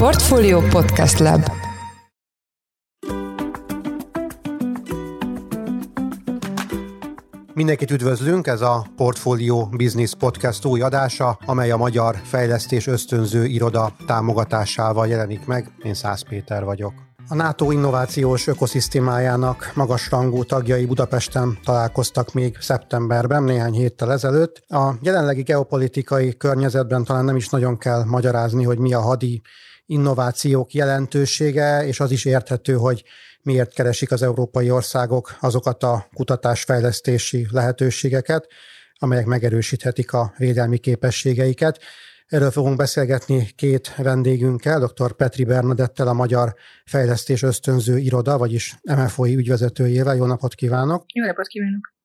Portfolio Podcast Lab Mindenkit üdvözlünk, ez a Portfolio Business Podcast új adása, amely a Magyar Fejlesztés Ösztönző Iroda támogatásával jelenik meg. Én Szász Péter vagyok. A NATO innovációs ökoszisztémájának magasrangú tagjai Budapesten találkoztak még szeptemberben, néhány héttel ezelőtt. A jelenlegi geopolitikai környezetben talán nem is nagyon kell magyarázni, hogy mi a hadi innovációk jelentősége, és az is érthető, hogy miért keresik az európai országok azokat a kutatásfejlesztési lehetőségeket, amelyek megerősíthetik a védelmi képességeiket. Erről fogunk beszélgetni két vendégünkkel, dr. Petri Bernadettel, a Magyar Fejlesztés Ösztönző Iroda, vagyis MFOI ügyvezetőjével. Jó napot kívánok! Jó napot kívánok!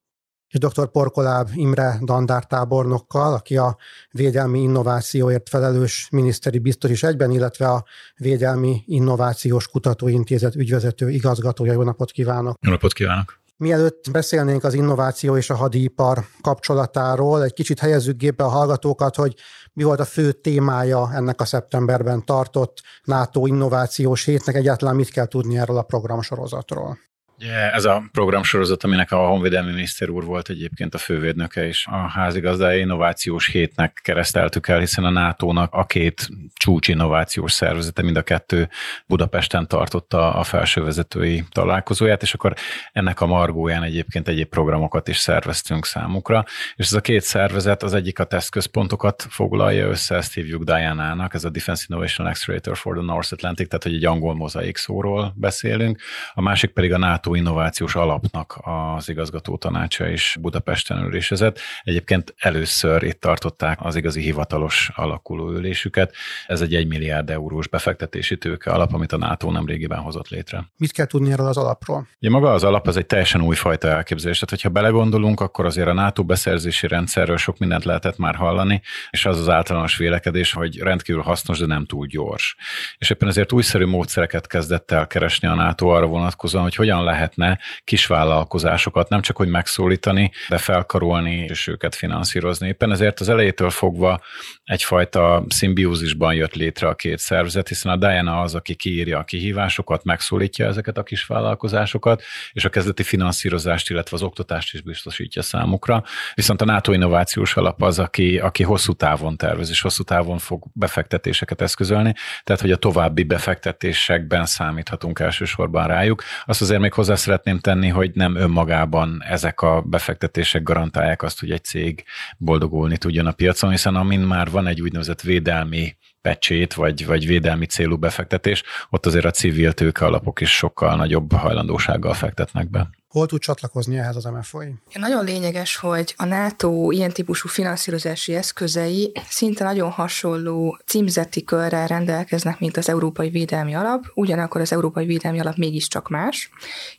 És dr. Porkoláb Imre dandártábornokkal, aki a védelmi innovációért felelős miniszteri biztos is egyben, illetve a Védelmi Innovációs Kutatóintézet ügyvezető igazgatója. Jó napot kívánok! Jó napot kívánok! Mielőtt beszélnénk az innováció és a hadipar kapcsolatáról, egy kicsit helyezzük gépbe a hallgatókat, hogy mi volt a fő témája ennek a szeptemberben tartott NATO innovációs hétnek, egyáltalán mit kell tudni erről a programsorozatról. Ugye ez a programsorozat, aminek a honvédelmi miniszter úr volt egyébként a fővédnöke és a házigazdája innovációs hétnek kereszteltük el, hiszen a NATO-nak a két csúcs innovációs szervezete, mind a kettő Budapesten tartotta a felsővezetői találkozóját, és akkor ennek a margóján egyébként egyéb programokat is szerveztünk számukra, és ez a két szervezet az egyik a tesztközpontokat foglalja össze, ezt hívjuk Diana-nak, ez a Defense Innovation Accelerator for the North Atlantic, tehát hogy egy angol mozaik szóról beszélünk, a másik pedig a NATO NATO innovációs alapnak az igazgató tanácsa is Budapesten ülésezett. Egyébként először itt tartották az igazi hivatalos alakuló ülésüket. Ez egy 1 milliárd eurós befektetési tőke alap, amit a NATO nem régiben hozott létre. Mit kell tudni erről az alapról? Ja, maga az alap az egy teljesen újfajta elképzelés. Tehát, hogyha belegondolunk, akkor azért a NATO beszerzési rendszerről sok mindent lehetett már hallani, és az az általános vélekedés, hogy rendkívül hasznos, de nem túl gyors. És éppen ezért újszerű módszereket kezdett el keresni a NATO arra vonatkozóan, hogy hogyan lehet lehetne kisvállalkozásokat nem csak hogy megszólítani, de felkarolni és őket finanszírozni. Éppen ezért az elejétől fogva egyfajta szimbiózisban jött létre a két szervezet, hiszen a Diana az, aki kiírja a kihívásokat, megszólítja ezeket a kisvállalkozásokat, és a kezdeti finanszírozást, illetve az oktatást is biztosítja számukra. Viszont a NATO innovációs alap az, aki, aki hosszú távon tervez, és hosszú távon fog befektetéseket eszközölni, tehát hogy a további befektetésekben számíthatunk elsősorban rájuk. Azt azért még hozzá szeretném tenni, hogy nem önmagában ezek a befektetések garantálják azt, hogy egy cég boldogulni tudjon a piacon, hiszen amin már van egy úgynevezett védelmi pecsét, vagy, vagy védelmi célú befektetés, ott azért a civil tőke alapok is sokkal nagyobb hajlandósággal fektetnek be. Hol tud csatlakozni ehhez az MFOI? Nagyon lényeges, hogy a NATO ilyen típusú finanszírozási eszközei szinte nagyon hasonló címzeti körrel rendelkeznek, mint az Európai Védelmi Alap, ugyanakkor az Európai Védelmi Alap mégiscsak más,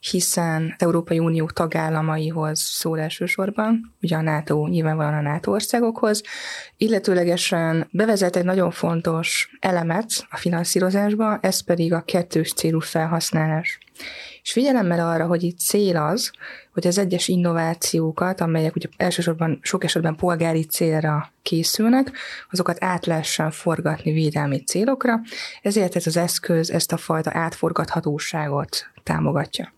hiszen az Európai Unió tagállamaihoz szól elsősorban, ugye a NATO nyilvánvalóan a NATO országokhoz, illetőlegesen bevezet egy nagyon fontos elemet a finanszírozásba, ez pedig a kettős célú felhasználás. És figyelemmel arra, hogy itt cél az, hogy az egyes innovációkat, amelyek ugye elsősorban sok esetben polgári célra készülnek, azokat át lehessen forgatni védelmi célokra, ezért ez az eszköz ezt a fajta átforgathatóságot támogatja.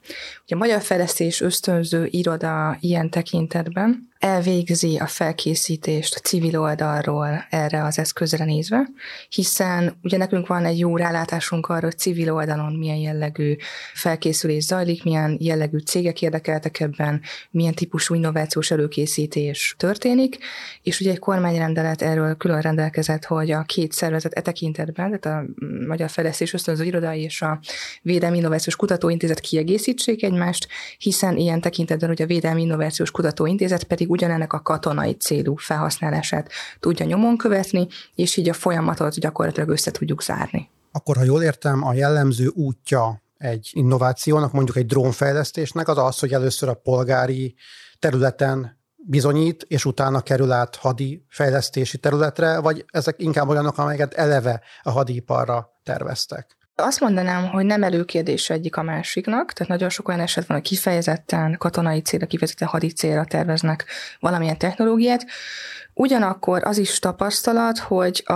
Ugye a Magyar Fejlesztés ösztönző iroda ilyen tekintetben elvégzi a felkészítést a civil oldalról erre az eszközre nézve, hiszen ugye nekünk van egy jó rálátásunk arra, hogy civil oldalon milyen jellegű felkészülés zajlik, milyen jellegű cégek érdekeltek ebben, milyen típusú innovációs előkészítés történik, és ugye egy kormányrendelet erről külön rendelkezett, hogy a két szervezet e tekintetben, tehát a Magyar Fejlesztés Ösztönző Iroda és a Védelmi Innovációs Kutatóintézet kiegészítsék egymást, hiszen ilyen tekintetben ugye a Védelmi Innovációs Kutatóintézet pedig ugyanennek a katonai célú felhasználását tudja nyomon követni, és így a folyamatot gyakorlatilag össze tudjuk zárni. Akkor, ha jól értem, a jellemző útja egy innovációnak, mondjuk egy drónfejlesztésnek az az, hogy először a polgári területen bizonyít, és utána kerül át hadi fejlesztési területre, vagy ezek inkább olyanok, amelyeket eleve a hadiparra terveztek? Azt mondanám, hogy nem előkérdés egyik a másiknak, tehát nagyon sok olyan eset van, hogy kifejezetten katonai célra, kifejezetten hadi célra terveznek valamilyen technológiát, Ugyanakkor az is tapasztalat, hogy a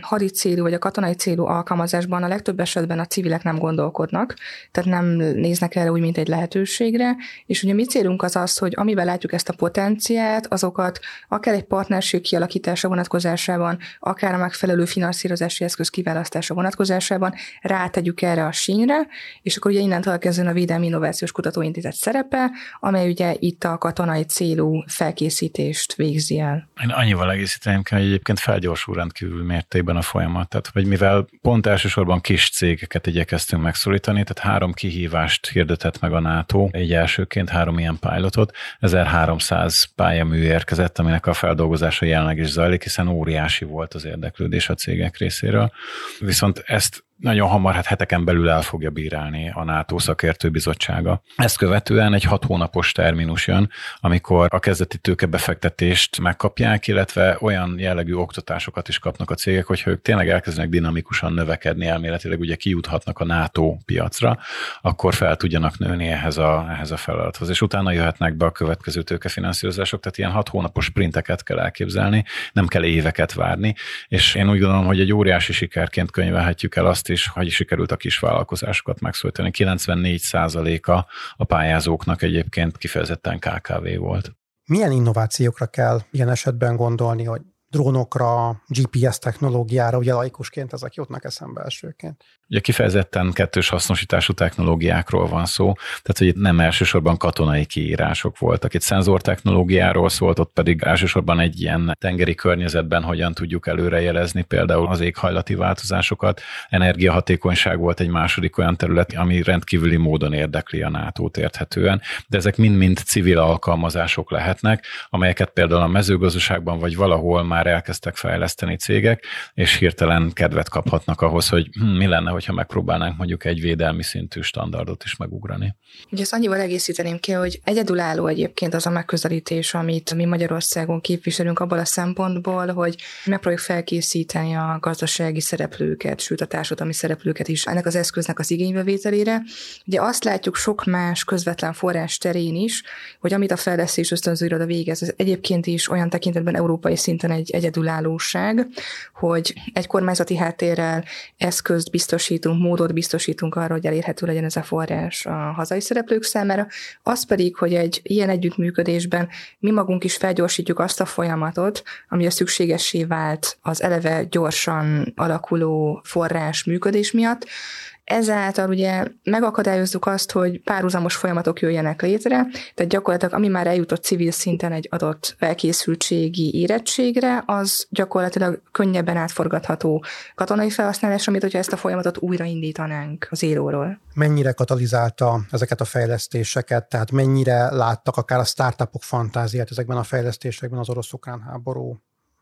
hadi célú vagy a katonai célú alkalmazásban a legtöbb esetben a civilek nem gondolkodnak, tehát nem néznek erre úgy, mint egy lehetőségre, és ugye mi célunk az az, hogy amivel látjuk ezt a potenciát, azokat akár egy partnerség kialakítása vonatkozásában, akár a megfelelő finanszírozási eszköz kiválasztása vonatkozásában rátegyük erre a sínre, és akkor ugye innentől kezdően a Védelmi Innovációs Kutatóintézet szerepe, amely ugye itt a katonai célú felkészítést végzi el. Annyival egészíteném kell, hogy egyébként felgyorsul rendkívül mértékben a folyamat. Tehát, hogy mivel pont elsősorban kis cégeket igyekeztünk megszólítani, tehát három kihívást hirdetett meg a NATO, egy elsőként három ilyen pilotot, 1300 pályamű érkezett, aminek a feldolgozása jelenleg is zajlik, hiszen óriási volt az érdeklődés a cégek részéről. Viszont ezt nagyon hamar, hát heteken belül el fogja bírálni a NATO szakértőbizottsága. Ezt követően egy hat hónapos terminus jön, amikor a kezdeti tőkebefektetést megkapják, illetve olyan jellegű oktatásokat is kapnak a cégek, hogyha ők tényleg elkezdenek dinamikusan növekedni, elméletileg ugye kijuthatnak a NATO piacra, akkor fel tudjanak nőni ehhez a, ehhez a feladathoz. És utána jöhetnek be a következő tőkefinanszírozások, tehát ilyen hat hónapos sprinteket kell elképzelni, nem kell éveket várni, és én úgy gondolom, hogy egy óriási sikerként könyvelhetjük el azt is, hogy sikerült a kis vállalkozásokat megszólítani. 94%-a a pályázóknak egyébként kifejezetten KKV volt. Milyen innovációkra kell ilyen esetben gondolni, hogy drónokra, GPS technológiára, ugye laikusként ezek jutnak eszembe elsőként. Ugye kifejezetten kettős hasznosítású technológiákról van szó, tehát hogy itt nem elsősorban katonai kiírások voltak. Itt szenzor technológiáról szólt, ott pedig elsősorban egy ilyen tengeri környezetben hogyan tudjuk előrejelezni például az éghajlati változásokat. Energiahatékonyság volt egy második olyan terület, ami rendkívüli módon érdekli a nato érthetően, de ezek mind-mind civil alkalmazások lehetnek, amelyeket például a mezőgazdaságban vagy valahol már elkezdtek fejleszteni cégek, és hirtelen kedvet kaphatnak ahhoz, hogy hm, mi lenne, hogyha megpróbálnánk mondjuk egy védelmi szintű standardot is megugrani. Ugye ezt annyival egészíteném ki, hogy egyedülálló egyébként az a megközelítés, amit mi Magyarországon képviselünk abból a szempontból, hogy megpróbáljuk felkészíteni a gazdasági szereplőket, sőt a társadalmi szereplőket is ennek az eszköznek az igénybevételére. Ugye azt látjuk sok más közvetlen forrás terén is, hogy amit a fejlesztés ösztönző iroda végez, ez egyébként is olyan tekintetben európai szinten egy egyedülállóság, hogy egy kormányzati háttérrel eszközt biztosítunk, módot biztosítunk arra, hogy elérhető legyen ez a forrás a hazai szereplők számára, az pedig, hogy egy ilyen együttműködésben mi magunk is felgyorsítjuk azt a folyamatot, ami a szükségessé vált az eleve gyorsan alakuló forrás működés miatt, Ezáltal ugye megakadályozzuk azt, hogy párhuzamos folyamatok jöjjenek létre, tehát gyakorlatilag ami már eljutott civil szinten egy adott felkészültségi érettségre, az gyakorlatilag könnyebben átforgatható katonai felhasználás, amit hogyha ezt a folyamatot újraindítanánk az éróról. Mennyire katalizálta ezeket a fejlesztéseket, tehát mennyire láttak akár a startupok fantáziát ezekben a fejlesztésekben az orosz-ukrán háború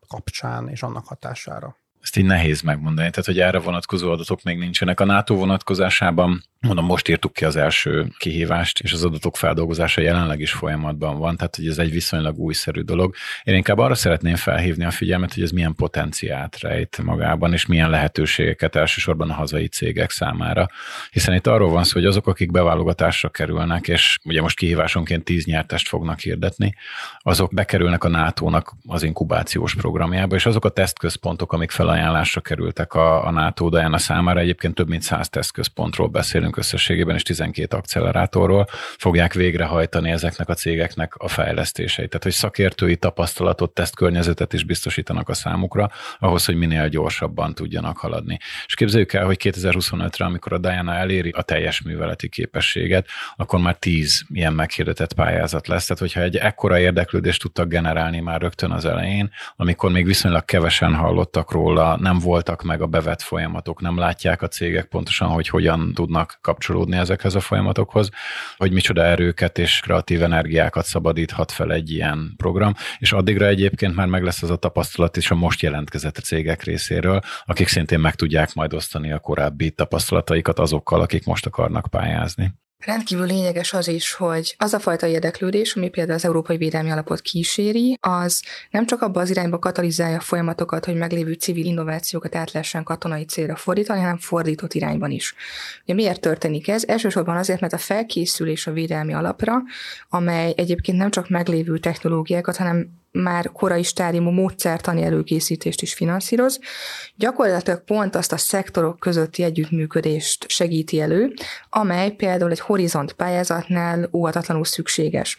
kapcsán és annak hatására? Ezt így nehéz megmondani, tehát hogy erre vonatkozó adatok még nincsenek. A NATO vonatkozásában Mondom, most írtuk ki az első kihívást, és az adatok feldolgozása jelenleg is folyamatban van, tehát hogy ez egy viszonylag újszerű dolog. Én inkább arra szeretném felhívni a figyelmet, hogy ez milyen potenciált rejt magában, és milyen lehetőségeket elsősorban a hazai cégek számára. Hiszen itt arról van szó, hogy azok, akik beválogatásra kerülnek, és ugye most kihívásonként tíz nyertest fognak hirdetni, azok bekerülnek a NATO-nak az inkubációs programjába, és azok a tesztközpontok, amik felajánlásra kerültek a, a NATO Diana számára, egyébként több mint száz tesztközpontról beszélünk, összességében, és 12 accelerátorról fogják végrehajtani ezeknek a cégeknek a fejlesztéseit. Tehát, hogy szakértői tapasztalatot, tesztkörnyezetet is biztosítanak a számukra, ahhoz, hogy minél gyorsabban tudjanak haladni. És képzeljük el, hogy 2025-re, amikor a Diana eléri a teljes műveleti képességet, akkor már 10 ilyen meghirdetett pályázat lesz. Tehát, hogyha egy ekkora érdeklődést tudtak generálni már rögtön az elején, amikor még viszonylag kevesen hallottak róla, nem voltak meg a bevett folyamatok, nem látják a cégek pontosan, hogy hogyan tudnak kapcsolódni ezekhez a folyamatokhoz, hogy micsoda erőket és kreatív energiákat szabadíthat fel egy ilyen program, és addigra egyébként már meg lesz az a tapasztalat is a most jelentkezett cégek részéről, akik szintén meg tudják majd osztani a korábbi tapasztalataikat azokkal, akik most akarnak pályázni. Rendkívül lényeges az is, hogy az a fajta érdeklődés, ami például az Európai Védelmi Alapot kíséri, az nem csak abba az irányba katalizálja a folyamatokat, hogy meglévő civil innovációkat át lehessen katonai célra fordítani, hanem fordított irányban is. Ugye miért történik ez? Elsősorban azért, mert a felkészülés a védelmi alapra, amely egyébként nem csak meglévő technológiákat, hanem már korai stádiumú módszertani előkészítést is finanszíroz. Gyakorlatilag pont azt a szektorok közötti együttműködést segíti elő, amely például egy horizont pályázatnál óhatatlanul szükséges.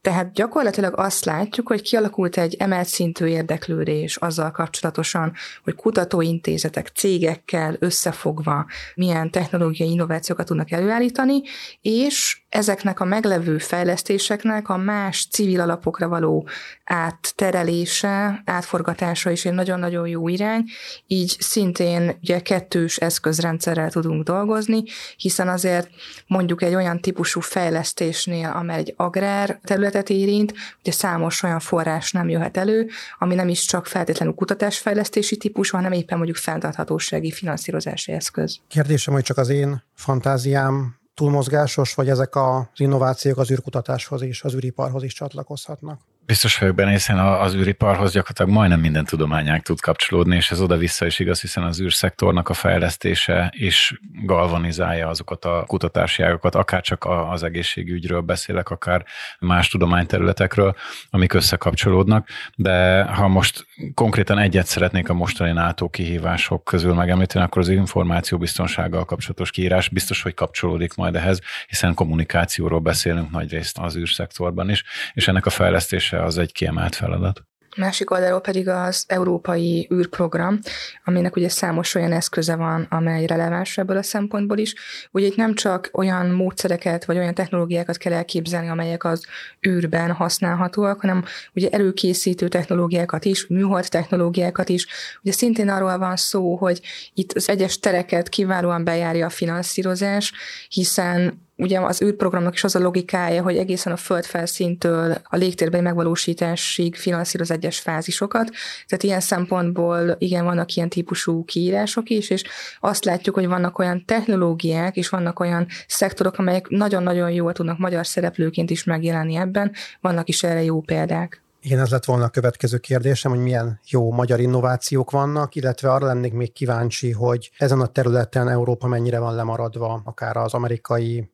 Tehát gyakorlatilag azt látjuk, hogy kialakult egy emelt szintű érdeklődés azzal kapcsolatosan, hogy kutatóintézetek cégekkel összefogva milyen technológiai innovációkat tudnak előállítani, és ezeknek a meglevő fejlesztéseknek a más civil alapokra való átterelése, átforgatása is egy nagyon-nagyon jó irány, így szintén ugye kettős eszközrendszerrel tudunk dolgozni, hiszen azért mondjuk egy olyan típusú fejlesztésnél, amely egy agrár területet érint, ugye számos olyan forrás nem jöhet elő, ami nem is csak feltétlenül kutatásfejlesztési típusú, hanem éppen mondjuk fenntarthatósági finanszírozási eszköz. Kérdésem, hogy csak az én fantáziám túlmozgásos, vagy ezek az innovációk az űrkutatáshoz és az űriparhoz is csatlakozhatnak? Biztos vagyok benne, hiszen az űriparhoz gyakorlatilag majdnem minden tudományák tud kapcsolódni, és ez oda-vissza is igaz, hiszen az űrszektornak a fejlesztése is galvanizálja azokat a kutatási ágakat, akár csak az egészségügyről beszélek, akár más tudományterületekről, amik összekapcsolódnak. De ha most konkrétan egyet szeretnék a mostani NATO kihívások közül megemlíteni, akkor az információbiztonsággal kapcsolatos kiírás biztos, hogy kapcsolódik majd ehhez, hiszen kommunikációról beszélünk nagy részt az űrszektorban is, és ennek a fejlesztése az egy kiemelt feladat. Másik oldalról pedig az Európai űrprogram, aminek ugye számos olyan eszköze van, amely releváns ebből a szempontból is. Ugye itt nem csak olyan módszereket vagy olyan technológiákat kell elképzelni, amelyek az űrben használhatóak, hanem ugye előkészítő technológiákat is, műhold technológiákat is. Ugye szintén arról van szó, hogy itt az egyes tereket kiválóan bejárja a finanszírozás, hiszen ugye az űrprogramnak is az a logikája, hogy egészen a földfelszíntől a légtérben megvalósításig finanszíroz egyes fázisokat. Tehát ilyen szempontból igen, vannak ilyen típusú kiírások is, és azt látjuk, hogy vannak olyan technológiák, és vannak olyan szektorok, amelyek nagyon-nagyon jól tudnak magyar szereplőként is megjelenni ebben. Vannak is erre jó példák. Igen, ez lett volna a következő kérdésem, hogy milyen jó magyar innovációk vannak, illetve arra lennék még kíváncsi, hogy ezen a területen Európa mennyire van lemaradva, akár az amerikai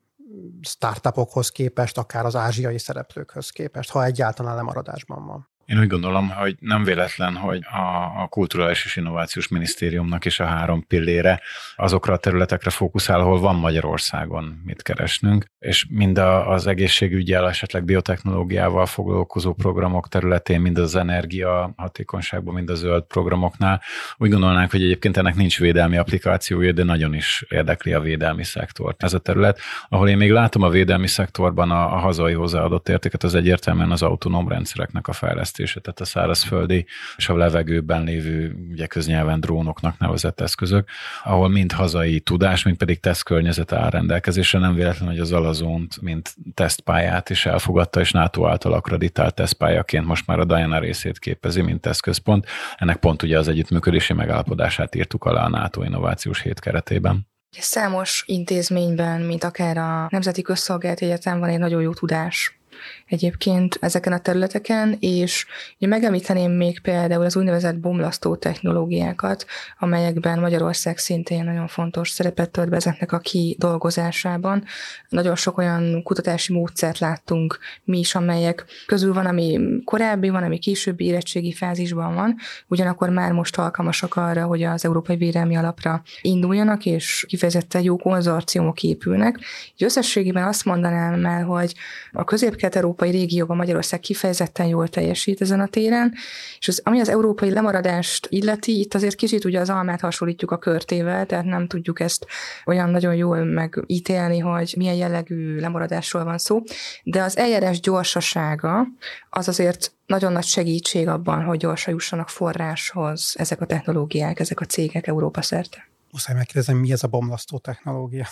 startupokhoz képest, akár az ázsiai szereplőkhöz képest, ha egyáltalán lemaradásban van. Én úgy gondolom, hogy nem véletlen, hogy a, a Kulturális és Innovációs Minisztériumnak is a három pillére azokra a területekre fókuszál, ahol van Magyarországon mit keresnünk, és mind a, az egészségügyel, esetleg biotechnológiával foglalkozó programok területén, mind az energia hatékonyságban, mind a zöld programoknál. Úgy gondolnánk, hogy egyébként ennek nincs védelmi applikációja, de nagyon is érdekli a védelmi szektort. Ez a terület, ahol én még látom a védelmi szektorban a, a hazai hozzáadott értéket, az egyértelműen az autonóm rendszereknek a fejlesztés fejlesztése, tehát a szárazföldi és a levegőben lévő ugye köznyelven drónoknak nevezett eszközök, ahol mind hazai tudás, mind pedig tesztkörnyezet áll rendelkezésre. Nem véletlen, hogy az Alazont, mint tesztpályát is elfogadta, és NATO által akreditált tesztpályaként most már a Diana részét képezi, mint tesztközpont. Ennek pont ugye az együttműködési megállapodását írtuk alá a NATO innovációs hét keretében. Számos intézményben, mint akár a Nemzeti Közszolgált Egyetem van egy nagyon jó tudás egyébként ezeken a területeken, és ugye megemlíteném még például az úgynevezett bomlasztó technológiákat, amelyekben Magyarország szintén nagyon fontos szerepet tölt be ezeknek a kidolgozásában. Nagyon sok olyan kutatási módszert láttunk mi is, amelyek közül van, ami korábbi, van, ami későbbi érettségi fázisban van, ugyanakkor már most alkalmasak arra, hogy az Európai Védelmi Alapra induljanak, és kifejezetten jó konzorciumok épülnek. Így összességében azt mondanám el, hogy a közép európai régióban Magyarország kifejezetten jól teljesít ezen a téren, és az, ami az európai lemaradást illeti, itt azért kicsit ugye az almát hasonlítjuk a körtével, tehát nem tudjuk ezt olyan nagyon jól megítélni, hogy milyen jellegű lemaradásról van szó, de az eljárás gyorsasága az azért nagyon nagy segítség abban, hogy gyorsan jussanak forráshoz ezek a technológiák, ezek a cégek Európa szerte. Muszáj megkérdezni, mi ez a bomlasztó technológia?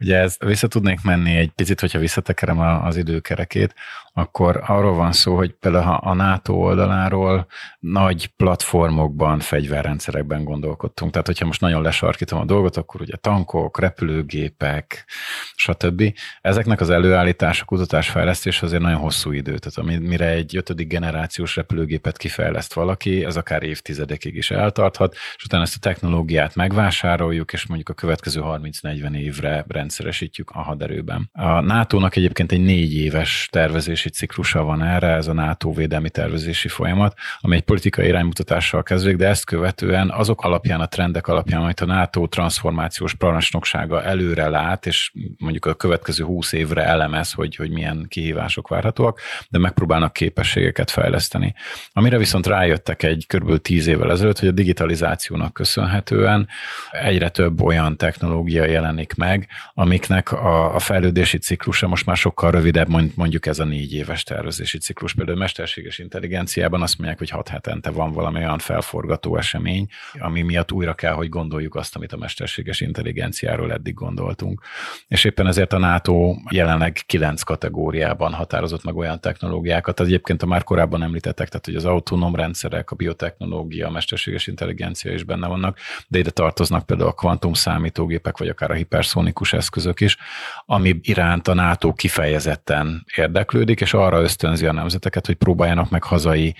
Ugye ez vissza tudnék menni egy picit, hogyha visszatekerem az időkerekét, akkor arról van szó, hogy például a NATO oldaláról nagy platformokban, fegyverrendszerekben gondolkodtunk. Tehát, hogyha most nagyon lesarkítom a dolgot, akkor ugye tankok, repülőgépek, stb. Ezeknek az előállítása, kutatás, fejlesztés azért nagyon hosszú idő. Tehát mire egy ötödik generációs repülőgépet kifejleszt valaki, ez akár évtizedekig is eltarthat, és utána ezt a technológiát megvásároljuk, és mondjuk a következő 30-40 évre rendszeresítjük a haderőben. A NATO-nak egyébként egy négy éves tervezés tervezési ciklusa van erre, ez a NATO védelmi tervezési folyamat, ami egy politikai iránymutatással kezdődik, de ezt követően azok alapján, a trendek alapján, amit a NATO transformációs parancsnoksága előre lát, és mondjuk a következő húsz évre elemez, hogy, hogy milyen kihívások várhatóak, de megpróbálnak képességeket fejleszteni. Amire viszont rájöttek egy kb. tíz évvel ezelőtt, hogy a digitalizációnak köszönhetően egyre több olyan technológia jelenik meg, amiknek a, a fejlődési ciklusa most már sokkal rövidebb, mondjuk ez a négy éves tervezési ciklus. Például mesterséges intelligenciában azt mondják, hogy hat hetente van valami olyan felforgató esemény, ami miatt újra kell, hogy gondoljuk azt, amit a mesterséges intelligenciáról eddig gondoltunk. És éppen ezért a NATO jelenleg kilenc kategóriában határozott meg olyan technológiákat, tehát egyébként a már korábban említettek, tehát hogy az autonóm rendszerek, a biotechnológia, a mesterséges intelligencia is benne vannak, de ide tartoznak például a kvantum számítógépek, vagy akár a hiperszónikus eszközök is, ami iránt a NATO kifejezetten érdeklődik, és arra ösztönzi a nemzeteket, hogy próbáljanak meg hazai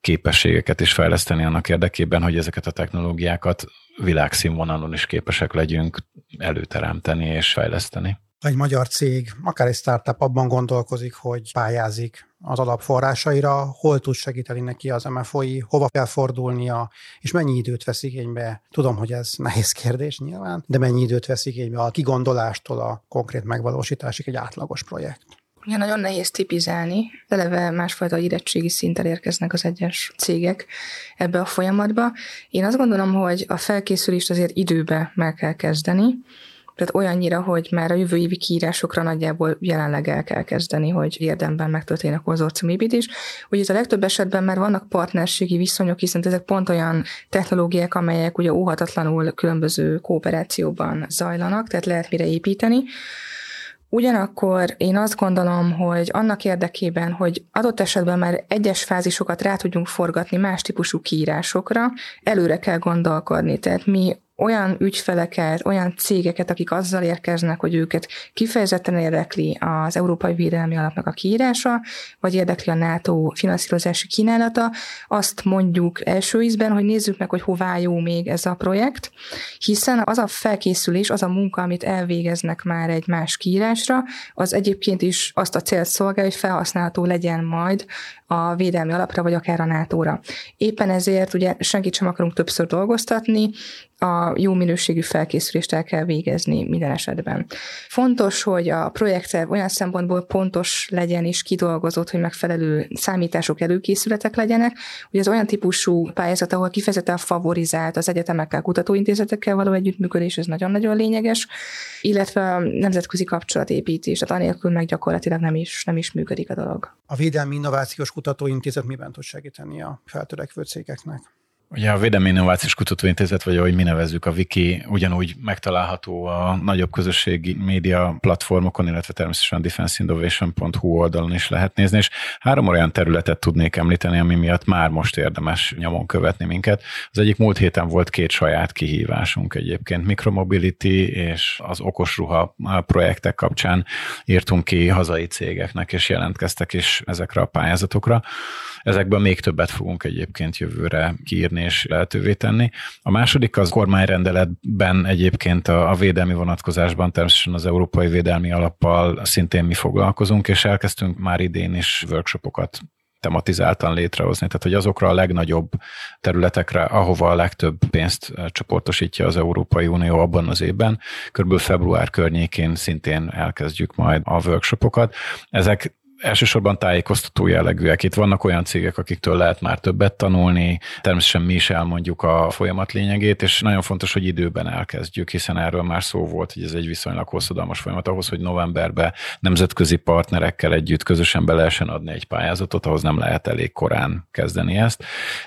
képességeket is fejleszteni annak érdekében, hogy ezeket a technológiákat világszínvonalon is képesek legyünk előteremteni és fejleszteni. Egy magyar cég, akár egy startup abban gondolkozik, hogy pályázik az alapforrásaira, hol tud segíteni neki az MFOI, hova kell fordulnia, és mennyi időt vesz igénybe. Tudom, hogy ez nehéz kérdés nyilván, de mennyi időt vesz igénybe a kigondolástól a konkrét megvalósításig egy átlagos projekt. Ja, nagyon nehéz tipizálni. Eleve másfajta érettségi szinten érkeznek az egyes cégek ebbe a folyamatba. Én azt gondolom, hogy a felkészülést azért időbe meg kell kezdeni, tehát olyannyira, hogy már a jövő évi kiírásokra nagyjából jelenleg el kell kezdeni, hogy érdemben megtörténnek a konzorciumépítés. Ugye ez a legtöbb esetben már vannak partnerségi viszonyok, hiszen ezek pont olyan technológiák, amelyek ugye óhatatlanul különböző kooperációban zajlanak, tehát lehet mire építeni. Ugyanakkor én azt gondolom, hogy annak érdekében, hogy adott esetben már egyes fázisokat rá tudjunk forgatni más típusú kiírásokra, előre kell gondolkodni. Tehát mi olyan ügyfeleket, olyan cégeket, akik azzal érkeznek, hogy őket kifejezetten érdekli az Európai Védelmi Alapnak a kiírása, vagy érdekli a NATO finanszírozási kínálata, azt mondjuk első ízben, hogy nézzük meg, hogy hová jó még ez a projekt, hiszen az a felkészülés, az a munka, amit elvégeznek már egy más kiírásra, az egyébként is azt a célt szolgálja, hogy felhasználható legyen majd a védelmi alapra, vagy akár a NATO-ra. Éppen ezért ugye senkit sem akarunk többször dolgoztatni, a jó minőségű felkészülést el kell végezni minden esetben. Fontos, hogy a projekte olyan szempontból pontos legyen és kidolgozott, hogy megfelelő számítások, előkészületek legyenek, hogy az olyan típusú pályázat, ahol kifejezetten favorizált az egyetemekkel, kutatóintézetekkel való együttműködés, ez nagyon-nagyon lényeges, illetve a nemzetközi kapcsolatépítés, tehát anélkül meg gyakorlatilag nem is, nem is működik a dolog. A Védelmi Innovációs Kutatóintézet miben tud segíteni a feltörekvő cégeknek? Ugye a Védelmi Innovációs Kutatóintézet, vagy ahogy mi nevezzük a Wiki, ugyanúgy megtalálható a nagyobb közösségi média platformokon, illetve természetesen a defenseinnovation.hu oldalon is lehet nézni, és három olyan területet tudnék említeni, ami miatt már most érdemes nyomon követni minket. Az egyik múlt héten volt két saját kihívásunk egyébként, Micromobility és az okos ruha projektek kapcsán írtunk ki hazai cégeknek, és jelentkeztek is ezekre a pályázatokra. Ezekben még többet fogunk egyébként jövőre kiírni és lehetővé tenni. A második az kormányrendeletben egyébként a, a védelmi vonatkozásban természetesen az Európai Védelmi Alappal szintén mi foglalkozunk, és elkezdtünk már idén is workshopokat tematizáltan létrehozni, tehát hogy azokra a legnagyobb területekre, ahova a legtöbb pénzt csoportosítja az Európai Unió abban az évben, kb. február környékén szintén elkezdjük majd a workshopokat. Ezek elsősorban tájékoztató jellegűek. Itt vannak olyan cégek, akiktől lehet már többet tanulni, természetesen mi is elmondjuk a folyamat lényegét, és nagyon fontos, hogy időben elkezdjük, hiszen erről már szó volt, hogy ez egy viszonylag hosszadalmas folyamat ahhoz, hogy novemberben nemzetközi partnerekkel együtt közösen be lehessen adni egy pályázatot, ahhoz nem lehet elég korán kezdeni ezt.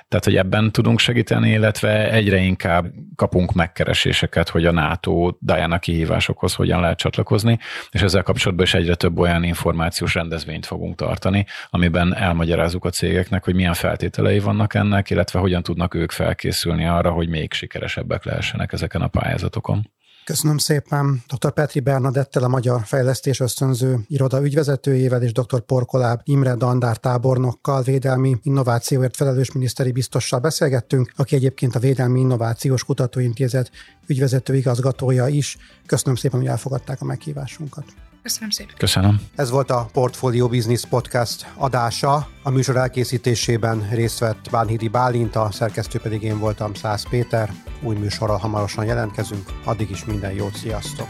Tehát, hogy ebben tudunk segíteni, illetve egyre inkább kapunk megkereséseket, hogy a NATO Diana kihívásokhoz hogyan lehet csatlakozni, és ezzel kapcsolatban is egyre több olyan információs rendezvényt fogunk tartani, amiben elmagyarázzuk a cégeknek, hogy milyen feltételei vannak ennek, illetve hogyan tudnak ők felkészülni arra, hogy még sikeresebbek lehessenek ezeken a pályázatokon. Köszönöm szépen dr. Petri Bernadettel, a Magyar Fejlesztés Ösztönző Iroda ügyvezetőjével és dr. Porkoláb Imre Dandár tábornokkal, védelmi innovációért felelős miniszteri biztossal beszélgettünk, aki egyébként a Védelmi Innovációs Kutatóintézet ügyvezető igazgatója is. Köszönöm szépen, hogy elfogadták a meghívásunkat. Köszönöm szépen. Köszönöm. Ez volt a Portfolio Business Podcast adása. A műsor elkészítésében részt vett Bánhidi Bálint, a szerkesztő pedig én voltam Szász Péter. Új műsorral hamarosan jelentkezünk. Addig is minden jót, sziasztok!